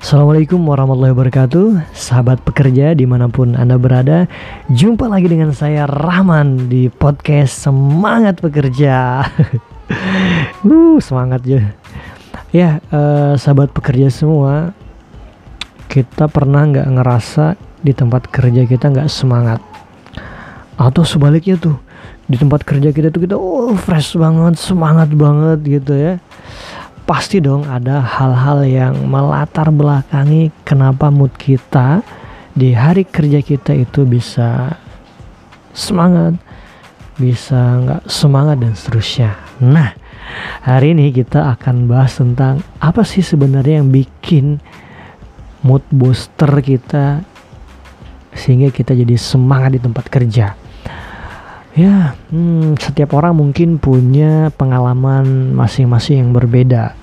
Assalamualaikum warahmatullahi wabarakatuh. Sahabat pekerja di mana pun Anda berada Jumpa lagi dengan saya Rahman Di podcast Semangat Pekerja. Uh, Semangat ya. Ya uh, sahabat pekerja semua Kita pernah nggak ngerasa Di tempat kerja kita nggak semangat? Atau sebaliknya tuh Di tempat kerja kita tuh kita Oh fresh banget Semangat banget gitu ya pasti dong ada hal-hal yang melatar belakangi kenapa mood kita di hari kerja kita itu bisa semangat, bisa nggak semangat dan seterusnya. Nah, hari ini kita akan bahas tentang apa sih sebenarnya yang bikin mood booster kita sehingga kita jadi semangat di tempat kerja. Ya, hmm, setiap orang mungkin punya pengalaman masing-masing yang berbeda.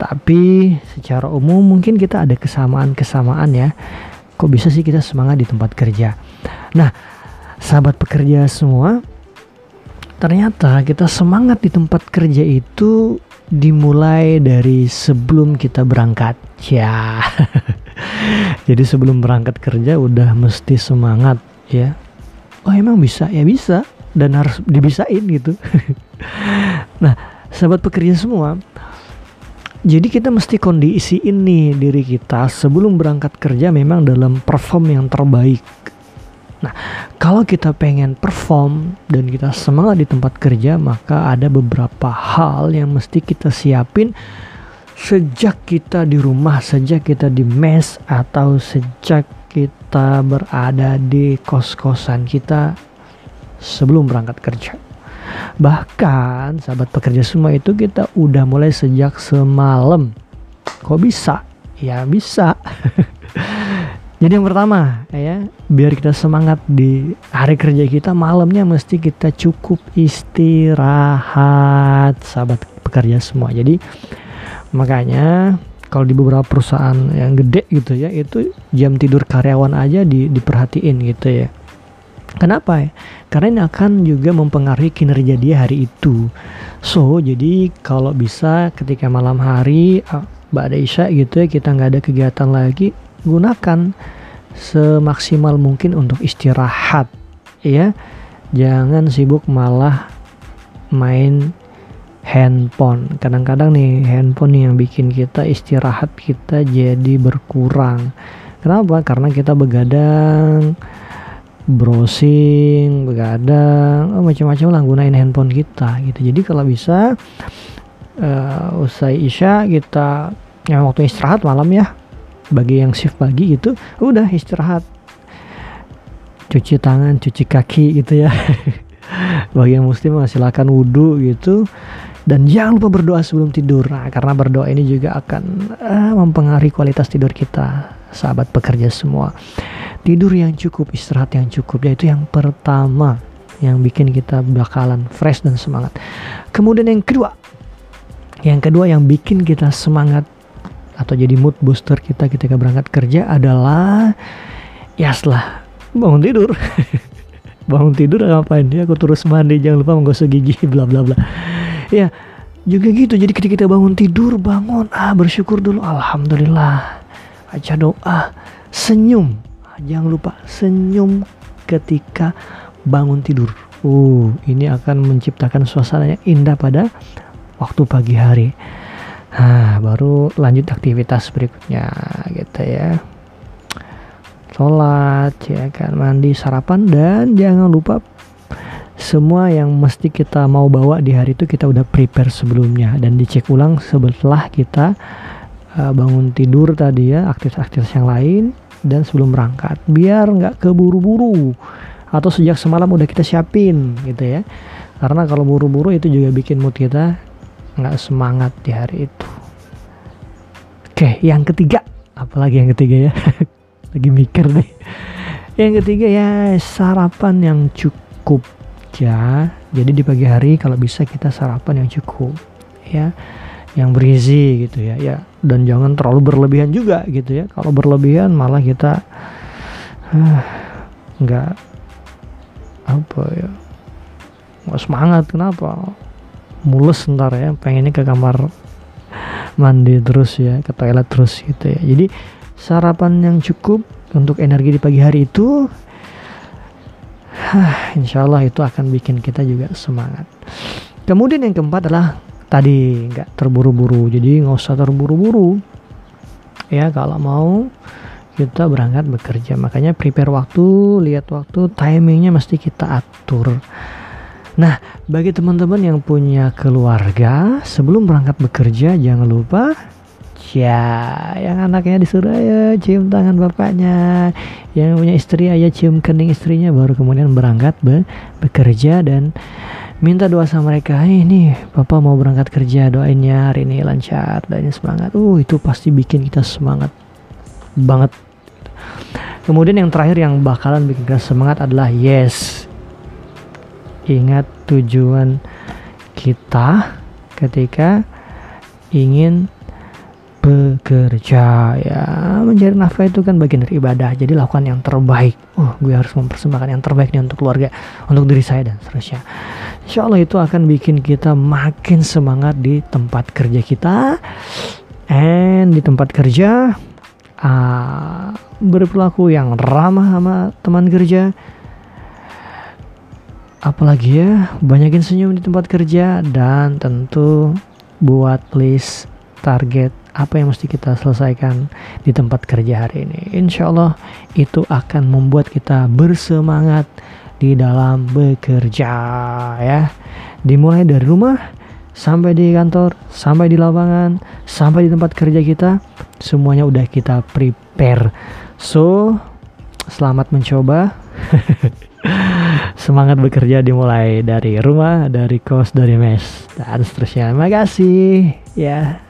Tapi secara umum mungkin kita ada kesamaan-kesamaan ya. Kok bisa sih kita semangat di tempat kerja? Nah, sahabat pekerja semua, ternyata kita semangat di tempat kerja itu dimulai dari sebelum kita berangkat. Ya. Jadi sebelum berangkat kerja udah mesti semangat ya. Oh emang bisa? Ya bisa dan harus dibisain gitu. nah, sahabat pekerja semua, jadi kita mesti kondisi ini diri kita sebelum berangkat kerja memang dalam perform yang terbaik. Nah, kalau kita pengen perform dan kita semangat di tempat kerja, maka ada beberapa hal yang mesti kita siapin sejak kita di rumah, sejak kita di mes atau sejak kita berada di kos-kosan kita sebelum berangkat kerja. Bahkan sahabat pekerja semua itu kita udah mulai sejak semalam. Kok bisa? Ya bisa. Jadi yang pertama ya, biar kita semangat di hari kerja kita malamnya mesti kita cukup istirahat sahabat pekerja semua. Jadi makanya kalau di beberapa perusahaan yang gede gitu ya itu jam tidur karyawan aja di, diperhatiin gitu ya Kenapa ya? Karena ini akan juga mempengaruhi kinerja dia hari itu. So, jadi kalau bisa ketika malam hari, Mbak Isya gitu ya, kita nggak ada kegiatan lagi, gunakan semaksimal mungkin untuk istirahat. Ya, jangan sibuk malah main handphone. Kadang-kadang nih handphone yang bikin kita istirahat kita jadi berkurang. Kenapa? Karena kita begadang browsing, begadang, oh, macam-macam lah gunain handphone kita gitu. Jadi kalau bisa uh, usai isya kita yang waktu istirahat malam ya bagi yang shift pagi gitu udah istirahat cuci tangan cuci kaki gitu ya bagi yang muslim silakan wudhu gitu dan jangan lupa berdoa sebelum tidur. Nah, karena berdoa ini juga akan uh, mempengaruhi kualitas tidur kita sahabat pekerja semua. Tidur yang cukup istirahat yang cukup yaitu yang pertama yang bikin kita bakalan fresh dan semangat. Kemudian yang kedua yang kedua yang bikin kita semangat atau jadi mood booster kita ketika berangkat kerja adalah ya setelah bangun tidur. Bangun tidur ngapain? Ya aku terus mandi jangan lupa menggosok gigi bla bla bla ya juga gitu. Jadi ketika kita bangun tidur bangun. Ah bersyukur dulu. Alhamdulillah. Baca doa. Senyum. Jangan lupa senyum ketika bangun tidur. Uh, ini akan menciptakan suasana yang indah pada waktu pagi hari. Nah, baru lanjut aktivitas berikutnya gitu ya. Sholat, ya kan, mandi, sarapan, dan jangan lupa semua yang mesti kita mau bawa di hari itu kita udah prepare sebelumnya. Dan dicek ulang setelah kita uh, bangun tidur tadi ya aktivitas-aktivitas yang lain dan sebelum berangkat. Biar nggak keburu-buru. Atau sejak semalam udah kita siapin gitu ya. Karena kalau buru-buru itu juga bikin mood kita nggak semangat di hari itu. Oke yang ketiga. Apalagi yang ketiga ya? Lagi mikir nih yang ketiga ya sarapan yang cukup ya jadi di pagi hari kalau bisa kita sarapan yang cukup ya yang bergizi gitu ya ya. Dan jangan terlalu berlebihan juga gitu ya. Kalau berlebihan malah kita uh, nggak apa ya nggak semangat. Kenapa? Mules ntar ya pengennya ke kamar mandi terus ya ke toilet terus gitu ya. Jadi sarapan yang cukup untuk energi di pagi hari itu insya Allah itu akan bikin kita juga semangat. Kemudian yang keempat adalah tadi nggak terburu-buru jadi nggak usah terburu-buru. Ya kalau mau kita berangkat bekerja makanya prepare waktu lihat waktu timingnya mesti kita atur. Nah bagi teman-teman yang punya keluarga sebelum berangkat bekerja jangan lupa Ya, yang anaknya disuruh ayo cium tangan bapaknya. Yang punya istri ayo cium kening istrinya baru kemudian berangkat be bekerja dan minta doa sama mereka. Hey, nih, papa mau berangkat kerja, doainnya hari ini lancar, doainnya semangat. Uh, itu pasti bikin kita semangat banget. Kemudian yang terakhir yang bakalan bikin kita semangat adalah yes. Ingat tujuan kita ketika ingin bekerja ya. Mencari nafkah itu kan bagian dari ibadah. Jadi lakukan yang terbaik. Oh gue harus mempersembahkan yang terbaik nih untuk keluarga untuk diri saya dan seterusnya. Insya Allah itu akan bikin kita makin semangat di tempat kerja kita. And di tempat kerja uh, berperilaku yang ramah sama teman kerja. Apalagi ya banyakin senyum di tempat kerja. Dan tentu buat list target apa yang mesti kita selesaikan di tempat kerja hari ini. Insya Allah itu akan membuat kita bersemangat di dalam bekerja ya. Dimulai dari rumah sampai di kantor, sampai di lapangan, sampai di tempat kerja kita, semuanya udah kita prepare. So, selamat mencoba. Semangat bekerja dimulai dari rumah, dari kos, dari mes, dan seterusnya. Terima kasih ya.